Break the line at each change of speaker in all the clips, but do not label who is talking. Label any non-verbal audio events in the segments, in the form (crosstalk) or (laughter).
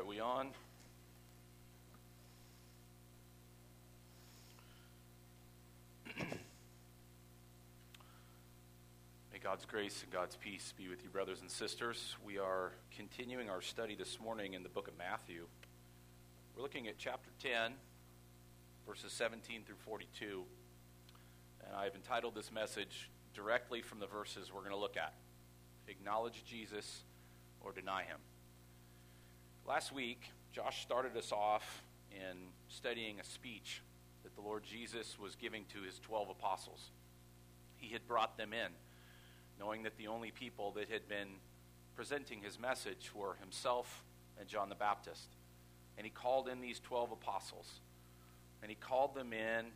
right, we on? (clears throat) May God's grace and God's peace be with you, brothers and sisters. We are continuing our study this morning in the book of Matthew. We're looking at chapter 10, verses 17 through 42. And I've entitled this message directly from the verses we're going to look at Acknowledge Jesus or Deny Him. Last week, Josh started us off in studying a speech that the Lord Jesus was giving to his 12 apostles. He had brought them in, knowing that the only people that had been presenting his message were himself and John the Baptist. And he called in these 12 apostles. And he called them in.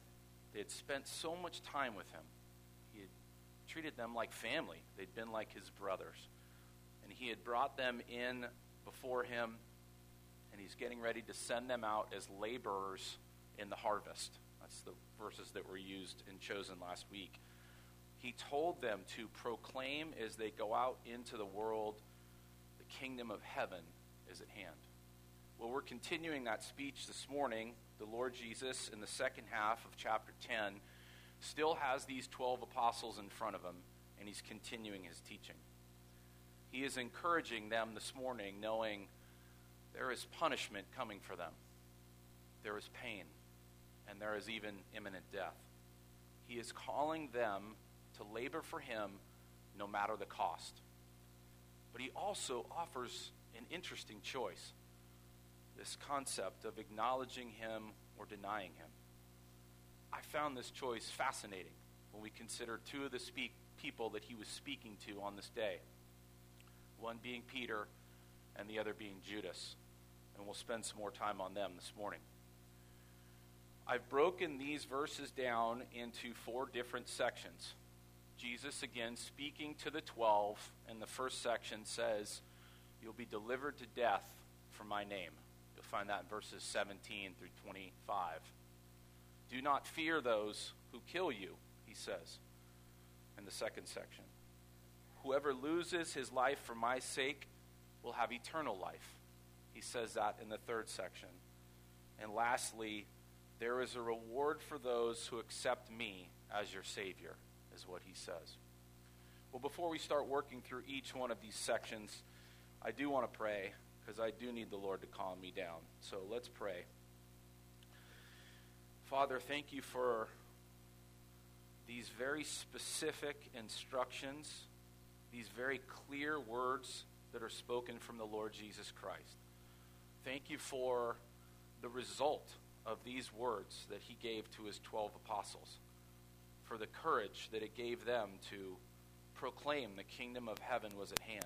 They had spent so much time with him. He had treated them like family, they'd been like his brothers. And he had brought them in before him and he's getting ready to send them out as laborers in the harvest. That's the verses that were used and chosen last week. He told them to proclaim as they go out into the world, the kingdom of heaven is at hand. Well, we're continuing that speech this morning. The Lord Jesus, in the second half of chapter 10, still has these 12 apostles in front of him, and he's continuing his teaching. He is encouraging them this morning, knowing there is punishment coming for them. There is pain, and there is even imminent death. He is calling them to labor for Him no matter the cost. But He also offers an interesting choice this concept of acknowledging Him or denying Him. I found this choice fascinating when we consider two of the speak, people that He was speaking to on this day one being Peter and the other being Judas and we'll spend some more time on them this morning. I've broken these verses down into four different sections. Jesus, again, speaking to the twelve, in the first section says, You'll be delivered to death for my name. You'll find that in verses 17 through 25. Do not fear those who kill you, he says in the second section. Whoever loses his life for my sake will have eternal life. He says that in the third section. And lastly, there is a reward for those who accept me as your Savior, is what he says. Well, before we start working through each one of these sections, I do want to pray because I do need the Lord to calm me down. So let's pray. Father, thank you for these very specific instructions, these very clear words that are spoken from the Lord Jesus Christ. Thank you for the result of these words that he gave to his 12 apostles, for the courage that it gave them to proclaim the kingdom of heaven was at hand,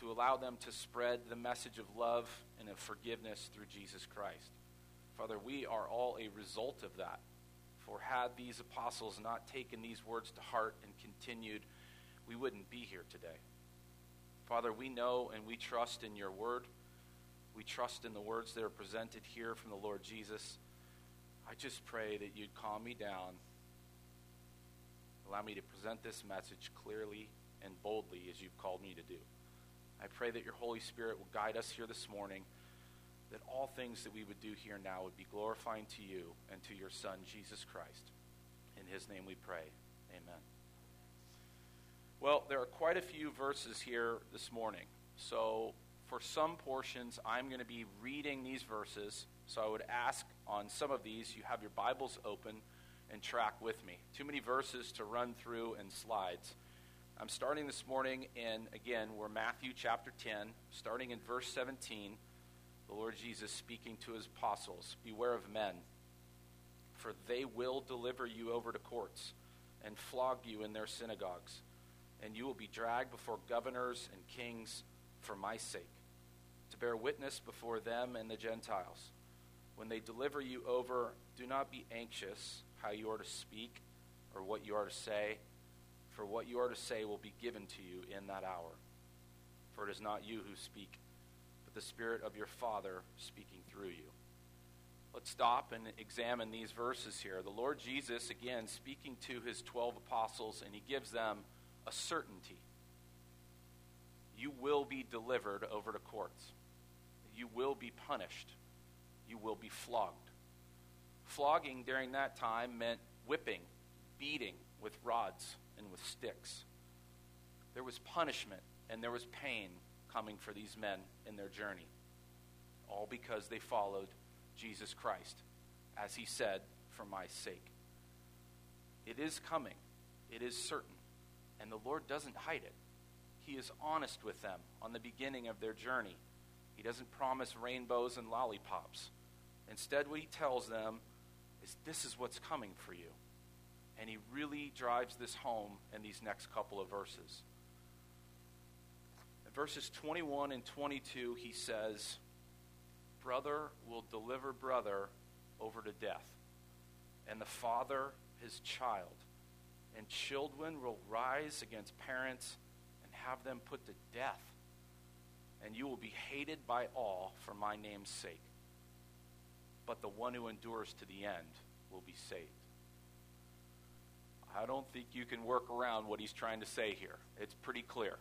to allow them to spread the message of love and of forgiveness through Jesus Christ. Father, we are all a result of that. For had these apostles not taken these words to heart and continued, we wouldn't be here today. Father, we know and we trust in your word. We trust in the words that are presented here from the Lord Jesus. I just pray that you'd calm me down. Allow me to present this message clearly and boldly as you've called me to do. I pray that your Holy Spirit will guide us here this morning, that all things that we would do here now would be glorifying to you and to your Son, Jesus Christ. In his name we pray. Amen. Well, there are quite a few verses here this morning. So for some portions, I'm going to be reading these verses. So I would ask on some of these, you have your Bibles open and track with me. Too many verses to run through and slides. I'm starting this morning in, again, we're Matthew chapter 10, starting in verse 17. The Lord Jesus speaking to his apostles Beware of men, for they will deliver you over to courts and flog you in their synagogues, and you will be dragged before governors and kings for my sake, to bear witness before them and the Gentiles. When they deliver you over, do not be anxious how you are to speak or what you are to say, for what you are to say will be given to you in that hour. For it is not you who speak, but the Spirit of your Father speaking through you. Let's stop and examine these verses here. The Lord Jesus, again, speaking to his 12 apostles, and he gives them a certainty you will be delivered over to courts. you will be punished. You will be flogged. Flogging during that time meant whipping, beating with rods and with sticks. There was punishment and there was pain coming for these men in their journey, all because they followed Jesus Christ, as he said, for my sake. It is coming, it is certain, and the Lord doesn't hide it. He is honest with them on the beginning of their journey. He doesn't promise rainbows and lollipops. Instead, what he tells them is this is what's coming for you. And he really drives this home in these next couple of verses. In verses 21 and 22, he says, Brother will deliver brother over to death, and the father his child. And children will rise against parents have them put to death. And you will be hated by all for my name's sake. But the one who endures to the end will be saved. I don't think you can work around what he's trying to say here. It's pretty clear.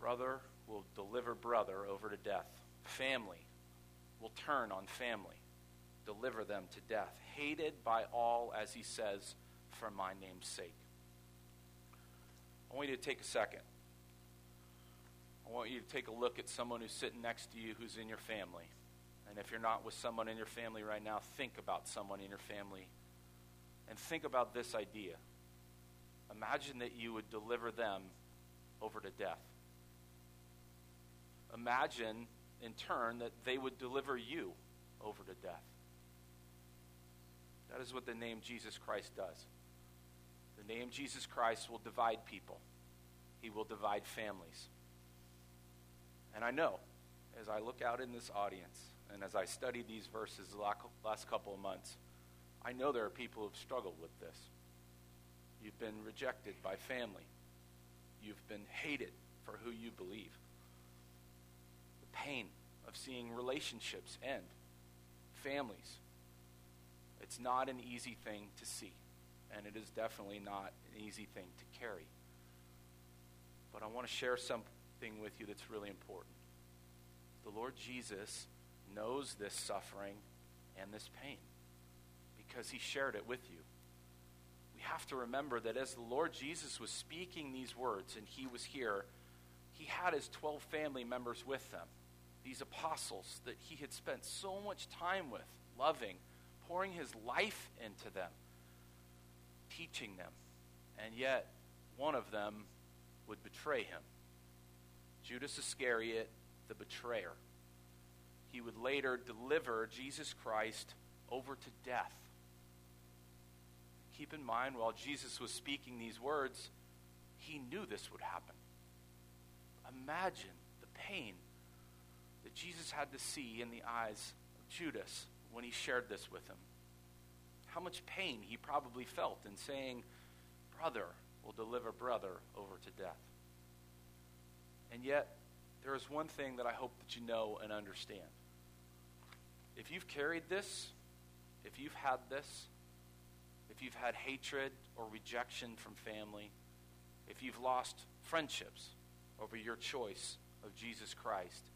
Brother will deliver brother over to death. Family will turn on family, deliver them to death. Hated by all, as he says, for my name's sake. I want you to take a second. I want you to take a look at someone who's sitting next to you who's in your family. And if you're not with someone in your family right now, think about someone in your family and think about this idea. Imagine that you would deliver them over to death. Imagine, in turn, that they would deliver you over to death. That is what the name Jesus Christ does. The name Jesus Christ will divide people, He will divide families. And I know, as I look out in this audience, and as I study these verses the last couple of months, I know there are people who've struggled with this. You've been rejected by family. You've been hated for who you believe. The pain of seeing relationships end, families. It's not an easy thing to see, and it is definitely not an easy thing to carry. But I want to share something with you that's really important. The Lord Jesus knows this suffering and this pain because he shared it with you. We have to remember that as the Lord Jesus was speaking these words and he was here, he had his 12 family members with them, these apostles that he had spent so much time with, loving, pouring his life into them, teaching them. And yet, one of them would betray him. Judas Iscariot, the betrayer he would later deliver Jesus Christ over to death. Keep in mind, while Jesus was speaking these words, he knew this would happen. Imagine the pain that Jesus had to see in the eyes of Judas when he shared this with him. How much pain he probably felt in saying, Brother will deliver brother over to death. And yet, there is one thing that I hope that you know and understand. If you've carried this, if you've had this, if you've had hatred or rejection from family, if you've lost friendships over your choice of Jesus Christ,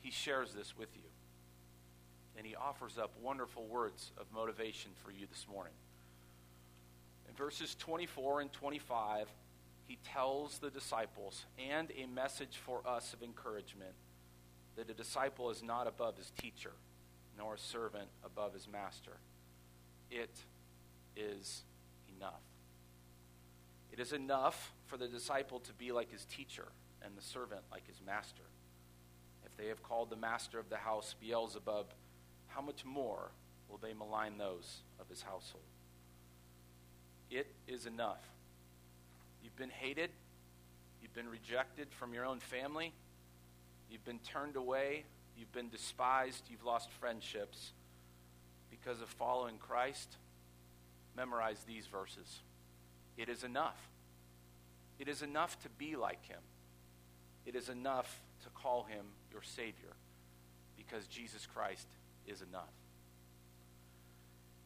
he shares this with you. And he offers up wonderful words of motivation for you this morning. In verses 24 and 25, he tells the disciples and a message for us of encouragement that a disciple is not above his teacher nor a servant above his master. It is enough. It is enough for the disciple to be like his teacher and the servant like his master. If they have called the master of the house Beelzebub, how much more will they malign those of his household? It is enough. You've been hated, you've been rejected from your own family, you've been turned away you've been despised, you've lost friendships because of following Christ, memorize these verses. It is enough. It is enough to be like him. It is enough to call him your Savior because Jesus Christ is enough.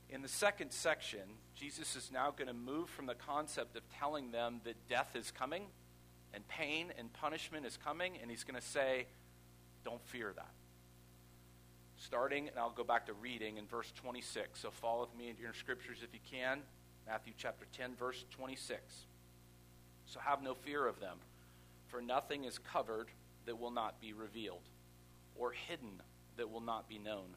In the second section, Jesus is now going to move from the concept of telling them that death is coming and pain and punishment is coming, and he's going to say, Don't fear that. Starting, and I'll go back to reading in verse 26. So follow with me into your scriptures if you can. Matthew chapter 10, verse 26. So have no fear of them, for nothing is covered that will not be revealed, or hidden that will not be known.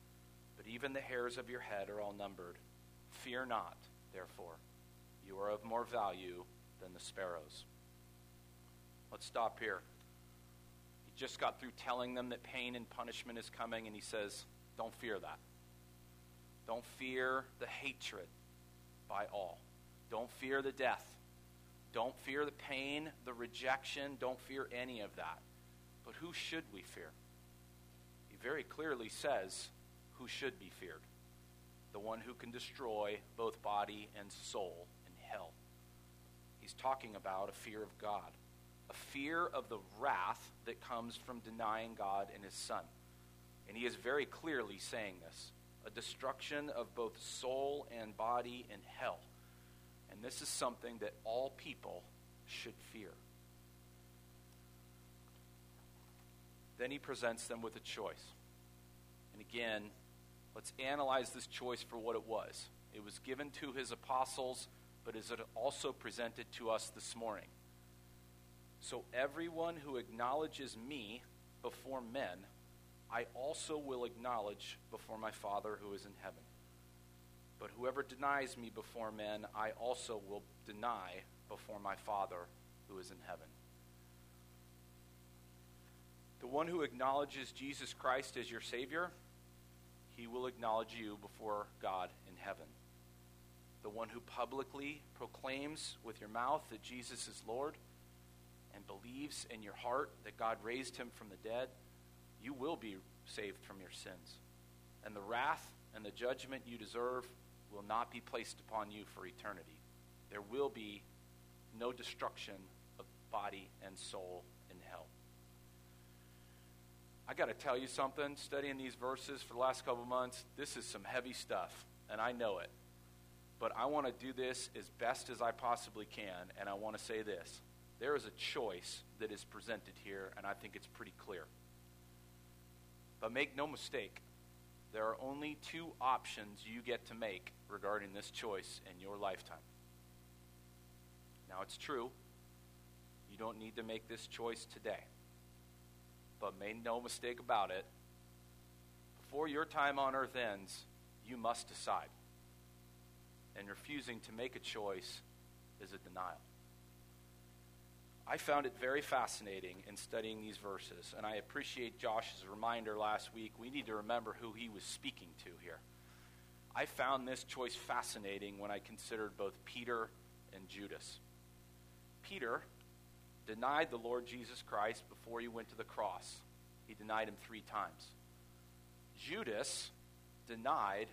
But even the hairs of your head are all numbered. Fear not, therefore. You are of more value than the sparrows. Let's stop here. He just got through telling them that pain and punishment is coming, and he says, Don't fear that. Don't fear the hatred by all. Don't fear the death. Don't fear the pain, the rejection. Don't fear any of that. But who should we fear? He very clearly says who should be feared the one who can destroy both body and soul in hell. He's talking about a fear of God, a fear of the wrath that comes from denying God and his Son. And he is very clearly saying this a destruction of both soul and body in hell. And this is something that all people should fear. Then he presents them with a choice. And again, let's analyze this choice for what it was. It was given to his apostles, but is it also presented to us this morning? So everyone who acknowledges me before men, I also will acknowledge before my Father who is in heaven. But whoever denies me before men, I also will deny before my Father who is in heaven. The one who acknowledges Jesus Christ as your Savior, he will acknowledge you before God in heaven. The one who publicly proclaims with your mouth that Jesus is Lord and believes in your heart that God raised him from the dead, you will be saved from your sins. And the wrath and the judgment you deserve will not be placed upon you for eternity. There will be no destruction of body and soul. I got to tell you something, studying these verses for the last couple months, this is some heavy stuff, and I know it. But I want to do this as best as I possibly can, and I want to say this. There is a choice that is presented here, and I think it's pretty clear. But make no mistake, there are only two options you get to make regarding this choice in your lifetime. Now, it's true, you don't need to make this choice today. But make no mistake about it, before your time on earth ends, you must decide. And refusing to make a choice is a denial. I found it very fascinating in studying these verses, and I appreciate Josh's reminder last week. We need to remember who he was speaking to here. I found this choice fascinating when I considered both Peter and Judas. Peter denied the Lord Jesus Christ before he went to the cross. He denied him three times. Judas denied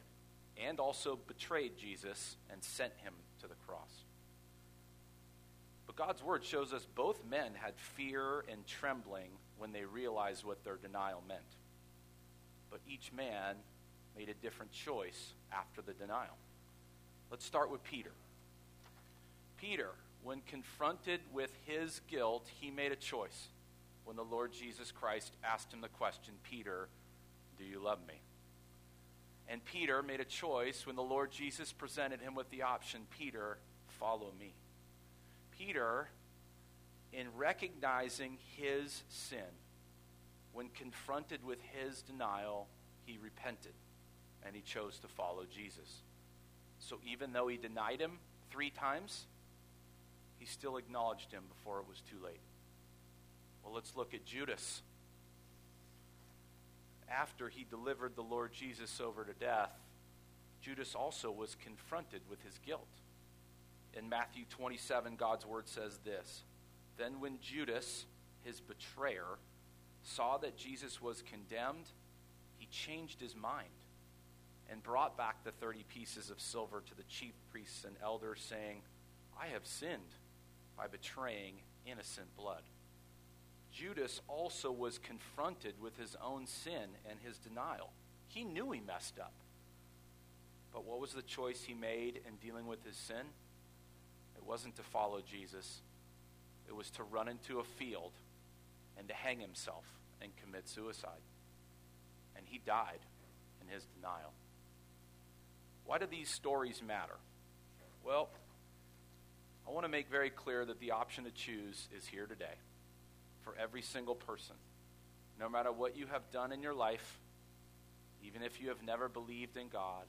and also betrayed Jesus and sent him to the cross. But God's word shows us both men had fear and trembling when they realized what their denial meant. But each man made a different choice after the denial. Let's start with Peter. Peter when confronted with his guilt, he made a choice. When the Lord Jesus Christ asked him the question, Peter, do you love me? And Peter made a choice when the Lord Jesus presented him with the option, Peter, follow me. Peter, in recognizing his sin, when confronted with his denial, he repented and he chose to follow Jesus. So even though he denied him three times, he still acknowledged him before it was too late. Well, let's look at Judas. After he delivered the Lord Jesus over to death, Judas also was confronted with his guilt. In Matthew 27, God's word says this Then when Judas, his betrayer, saw that Jesus was condemned, he changed his mind and brought back the 30 pieces of silver to the chief priests and elders, saying, I have sinned by betraying innocent blood. Judas also was confronted with his own sin and his denial. He knew he messed up. But what was the choice he made in dealing with his sin? It wasn't to follow Jesus, it was to run into a field and to hang himself and commit suicide. And he died in his denial. Why do these stories matter? Well, I want to make very clear that the option to choose is here today for every single person. No matter what you have done in your life, even if you have never believed in God,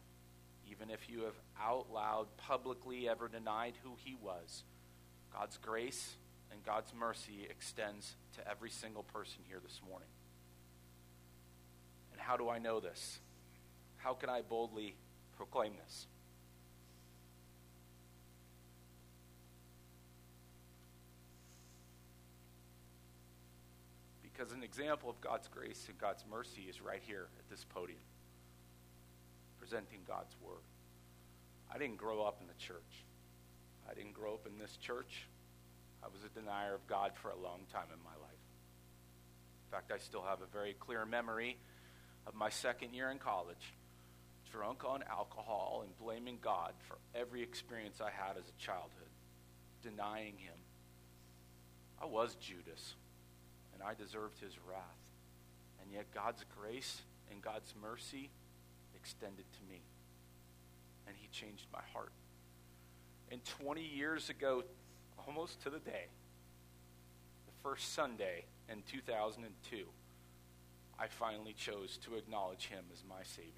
even if you have out loud publicly ever denied who He was, God's grace and God's mercy extends to every single person here this morning. And how do I know this? How can I boldly proclaim this? Because an example of God's grace and God's mercy is right here at this podium, presenting God's Word. I didn't grow up in the church. I didn't grow up in this church. I was a denier of God for a long time in my life. In fact, I still have a very clear memory of my second year in college, drunk on alcohol and blaming God for every experience I had as a childhood, denying Him. I was Judas, and I deserved His wrath. And yet, God's grace and God's mercy extended to me, and He changed my heart. And 20 years ago almost to the day, the first Sunday in 2002, I finally chose to acknowledge him as my Savior.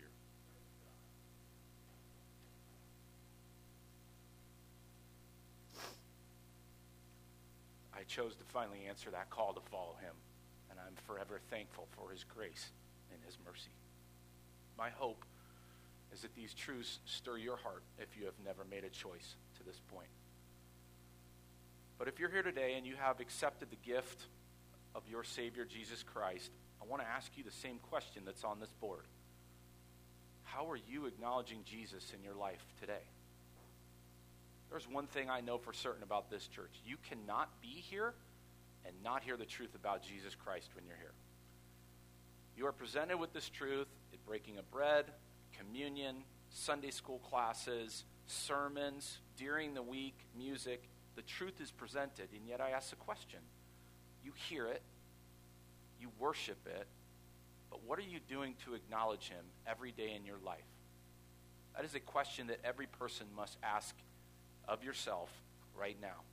I chose to finally answer that call to follow him, and I'm forever thankful for his grace and his mercy. My hope is that these truths stir your heart if you have never made a choice to this point. But if you're here today and you have accepted the gift of your Savior, Jesus Christ, I want to ask you the same question that's on this board. How are you acknowledging Jesus in your life today? There's one thing I know for certain about this church. You cannot be here and not hear the truth about Jesus Christ when you're here. You are presented with this truth at breaking of bread, communion, Sunday school classes, sermons, during the week, music, the truth is presented, and yet I ask the question. You hear it, you worship it, but what are you doing to acknowledge Him every day in your life? That is a question that every person must ask of yourself right now.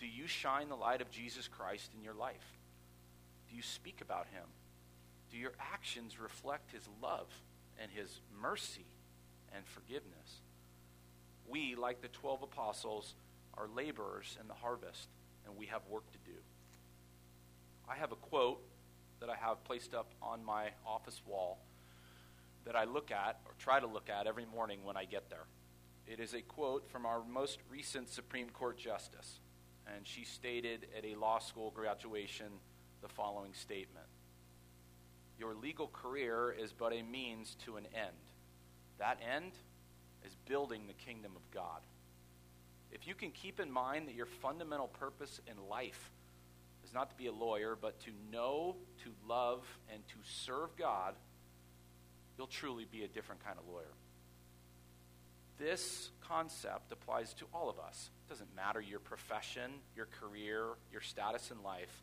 Do you shine the light of Jesus Christ in your life? Do you speak about Him? Do your actions reflect His love and His mercy and forgiveness? We, like the 12 apostles, are laborers in the harvest, and we have work to do. I have a quote that I have placed up on my office wall that I look at, or try to look at, every morning when I get there. It is a quote from our most recent Supreme Court Justice, and she stated at a law school graduation the following statement Your legal career is but a means to an end. That end is building the kingdom of God if you can keep in mind that your fundamental purpose in life is not to be a lawyer, but to know, to love, and to serve God, you'll truly be a different kind of lawyer. This concept applies to all of us. It doesn't matter your profession, your career, your status in life.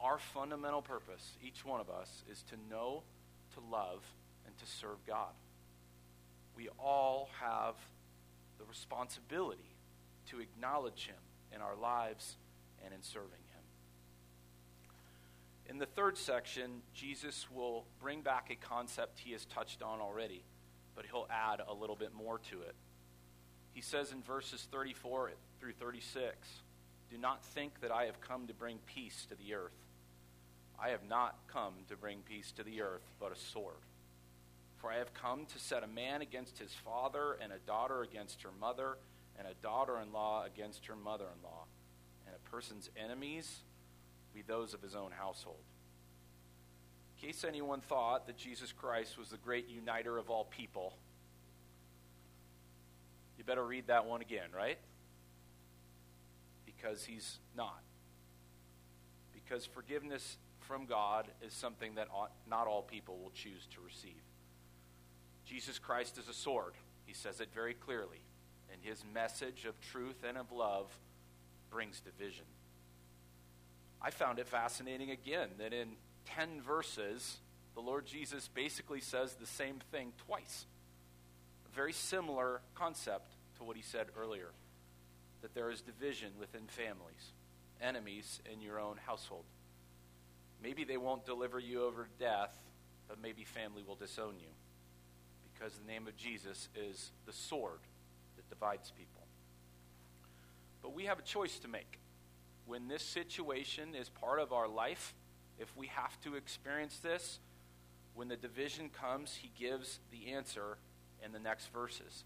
Our fundamental purpose, each one of us, is to know, to love, and to serve God. We all have the responsibility to acknowledge Him in our lives and in serving Him. In the third section, Jesus will bring back a concept he has touched on already, but he'll add a little bit more to it. He says in verses 34 through 36 Do not think that I have come to bring peace to the earth. I have not come to bring peace to the earth, but a sword. For I have come to set a man against his father, and a daughter against her mother and a daughter in law against her mother in law, and a person's enemies be those of his own household. In case anyone thought that Jesus Christ was the great uniter of all people, you better read that one again, right? Because he's not. Because forgiveness from God is something that not all people will choose to receive. Jesus Christ is a sword. He says it very clearly. And his message of truth and of love brings division. I found it fascinating again that in 10 verses, the Lord Jesus basically says the same thing twice. A very similar concept to what he said earlier that there is division within families, enemies in your own household. Maybe they won't deliver you over death, but maybe family will disown you because the name of Jesus is the sword that divides people. But we have a choice to make. When this situation is part of our life, if we have to experience this, when the division comes, he gives the answer in the next verses.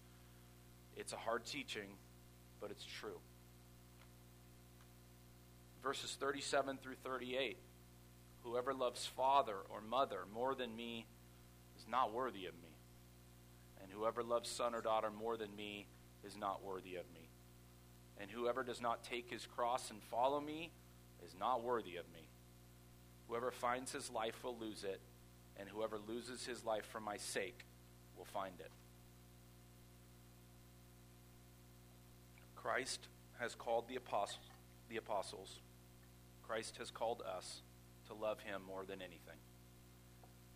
It's a hard teaching, but it's true. Verses 37 through 38 Whoever loves father or mother more than me is not worthy of me. And whoever loves son or daughter more than me is not worthy of me. And whoever does not take his cross and follow me is not worthy of me. Whoever finds his life will lose it, and whoever loses his life for my sake will find it. Christ has called the apostles, the apostles. Christ has called us to love him more than anything.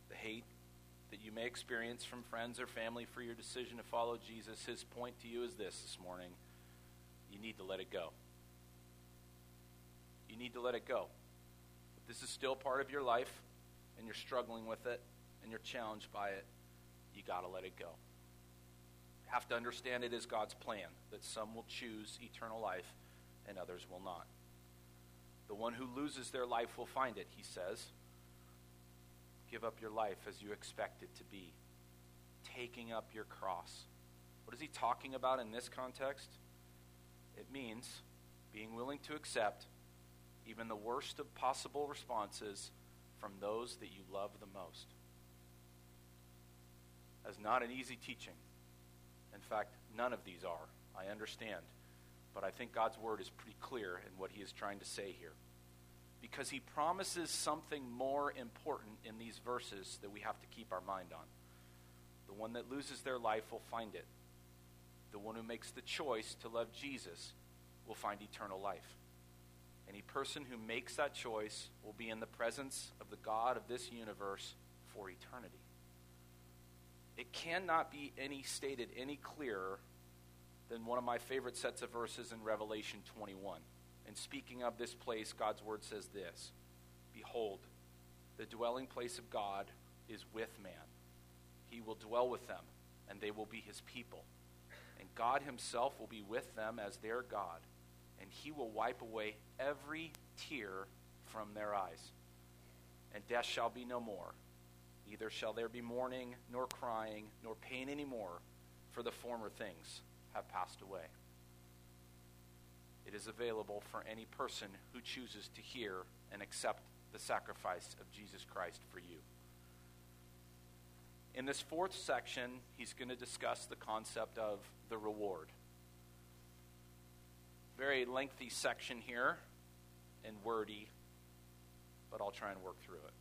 The hate that you may experience from friends or family for your decision to follow Jesus, his point to you is this this morning you need to let it go. You need to let it go. If this is still part of your life and you're struggling with it and you're challenged by it, you got to let it go. Have to understand it is God's plan that some will choose eternal life and others will not. The one who loses their life will find it, he says. Give up your life as you expect it to be. Taking up your cross. What is he talking about in this context? It means being willing to accept even the worst of possible responses from those that you love the most. That's not an easy teaching. In fact, none of these are. I understand. But I think God's word is pretty clear in what he is trying to say here. Because he promises something more important in these verses that we have to keep our mind on. The one that loses their life will find it. The one who makes the choice to love Jesus will find eternal life. Any person who makes that choice will be in the presence of the God of this universe for eternity. It cannot be any stated any clearer than one of my favorite sets of verses in Revelation 21. And speaking of this place, God's word says this Behold, the dwelling place of God is with man. He will dwell with them, and they will be his people. And God himself will be with them as their God, and he will wipe away every tear from their eyes. And death shall be no more. Neither shall there be mourning, nor crying, nor pain any more, for the former things have passed away. It is available for any person who chooses to hear and accept the sacrifice of Jesus Christ for you. In this fourth section, he's going to discuss the concept of the reward. Very lengthy section here and wordy, but I'll try and work through it.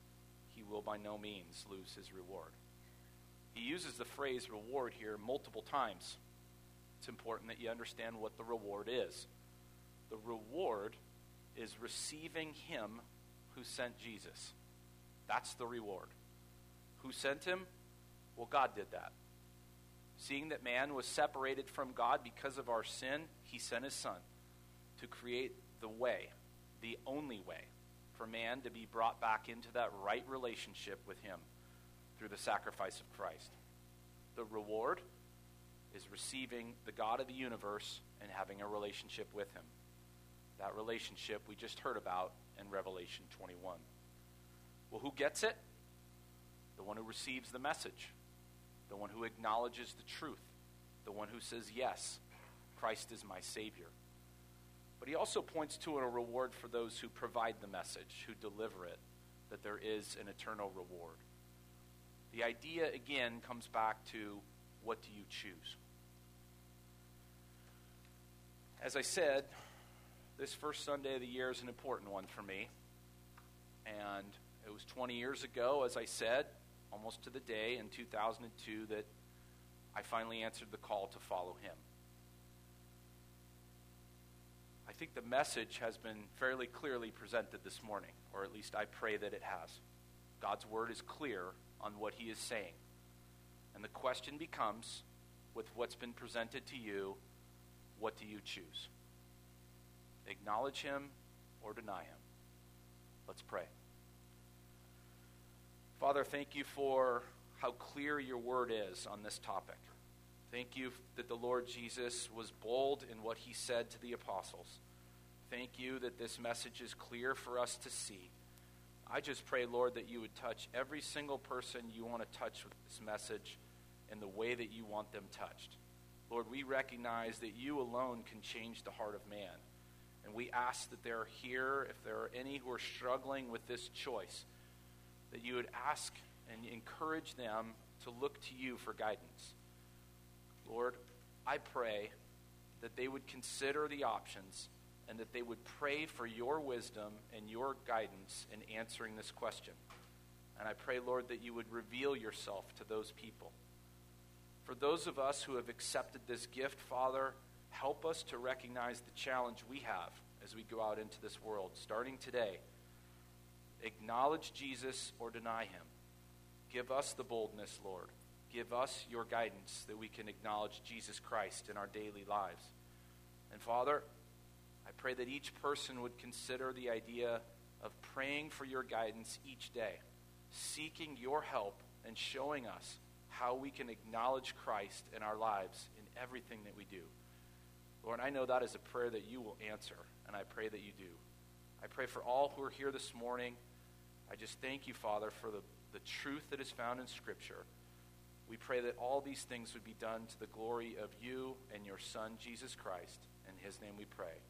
he will by no means lose his reward. He uses the phrase reward here multiple times. It's important that you understand what the reward is. The reward is receiving him who sent Jesus. That's the reward. Who sent him? Well, God did that. Seeing that man was separated from God because of our sin, he sent his son to create the way, the only way, for man to be brought back into that right relationship with him. through the sacrifice of Christ. The reward is receiving the God of the universe and having a relationship with him. That relationship we just heard about in Revelation 21. Well, who gets it? The one who receives the message, the one who acknowledges the truth, the one who says, Yes, Christ is my Savior. But he also points to a reward for those who provide the message, who deliver it, that there is an eternal reward. The idea, again, comes back to what do you choose? As I said, this first Sunday of the year is an important one for me. And it was 20 years ago, as I said, almost to the day in 2002, that I finally answered the call to follow him. Think the message has been fairly clearly presented this morning, or at least I pray that it has. God's word is clear on what he is saying. And the question becomes with what's been presented to you, what do you choose? Acknowledge him or deny him? Let's pray. Father, thank you for how clear your word is on this topic. Thank you that the Lord Jesus was bold in what he said to the apostles. Thank you that this message is clear for us to see. I just pray, Lord, that you would touch every single person you want to touch with this message in the way that you want them touched. Lord, we recognize that you alone can change the heart of man. And we ask that they're here, if there are any who are struggling with this choice, that you would ask and encourage them to look to you for guidance. Lord, I pray that they would consider the options and that they would pray for your wisdom and your guidance in answering this question. And I pray, Lord, that you would reveal yourself to those people. For those of us who have accepted this gift, Father, help us to recognize the challenge we have as we go out into this world, starting today. Acknowledge Jesus or deny him. Give us the boldness, Lord. Give us your guidance that we can acknowledge Jesus Christ in our daily lives. And Father, I pray that each person would consider the idea of praying for your guidance each day, seeking your help and showing us how we can acknowledge Christ in our lives in everything that we do. Lord, I know that is a prayer that you will answer, and I pray that you do. I pray for all who are here this morning. I just thank you, Father, for the, the truth that is found in Scripture. We pray that all these things would be done to the glory of you and your Son, Jesus Christ. In his name we pray.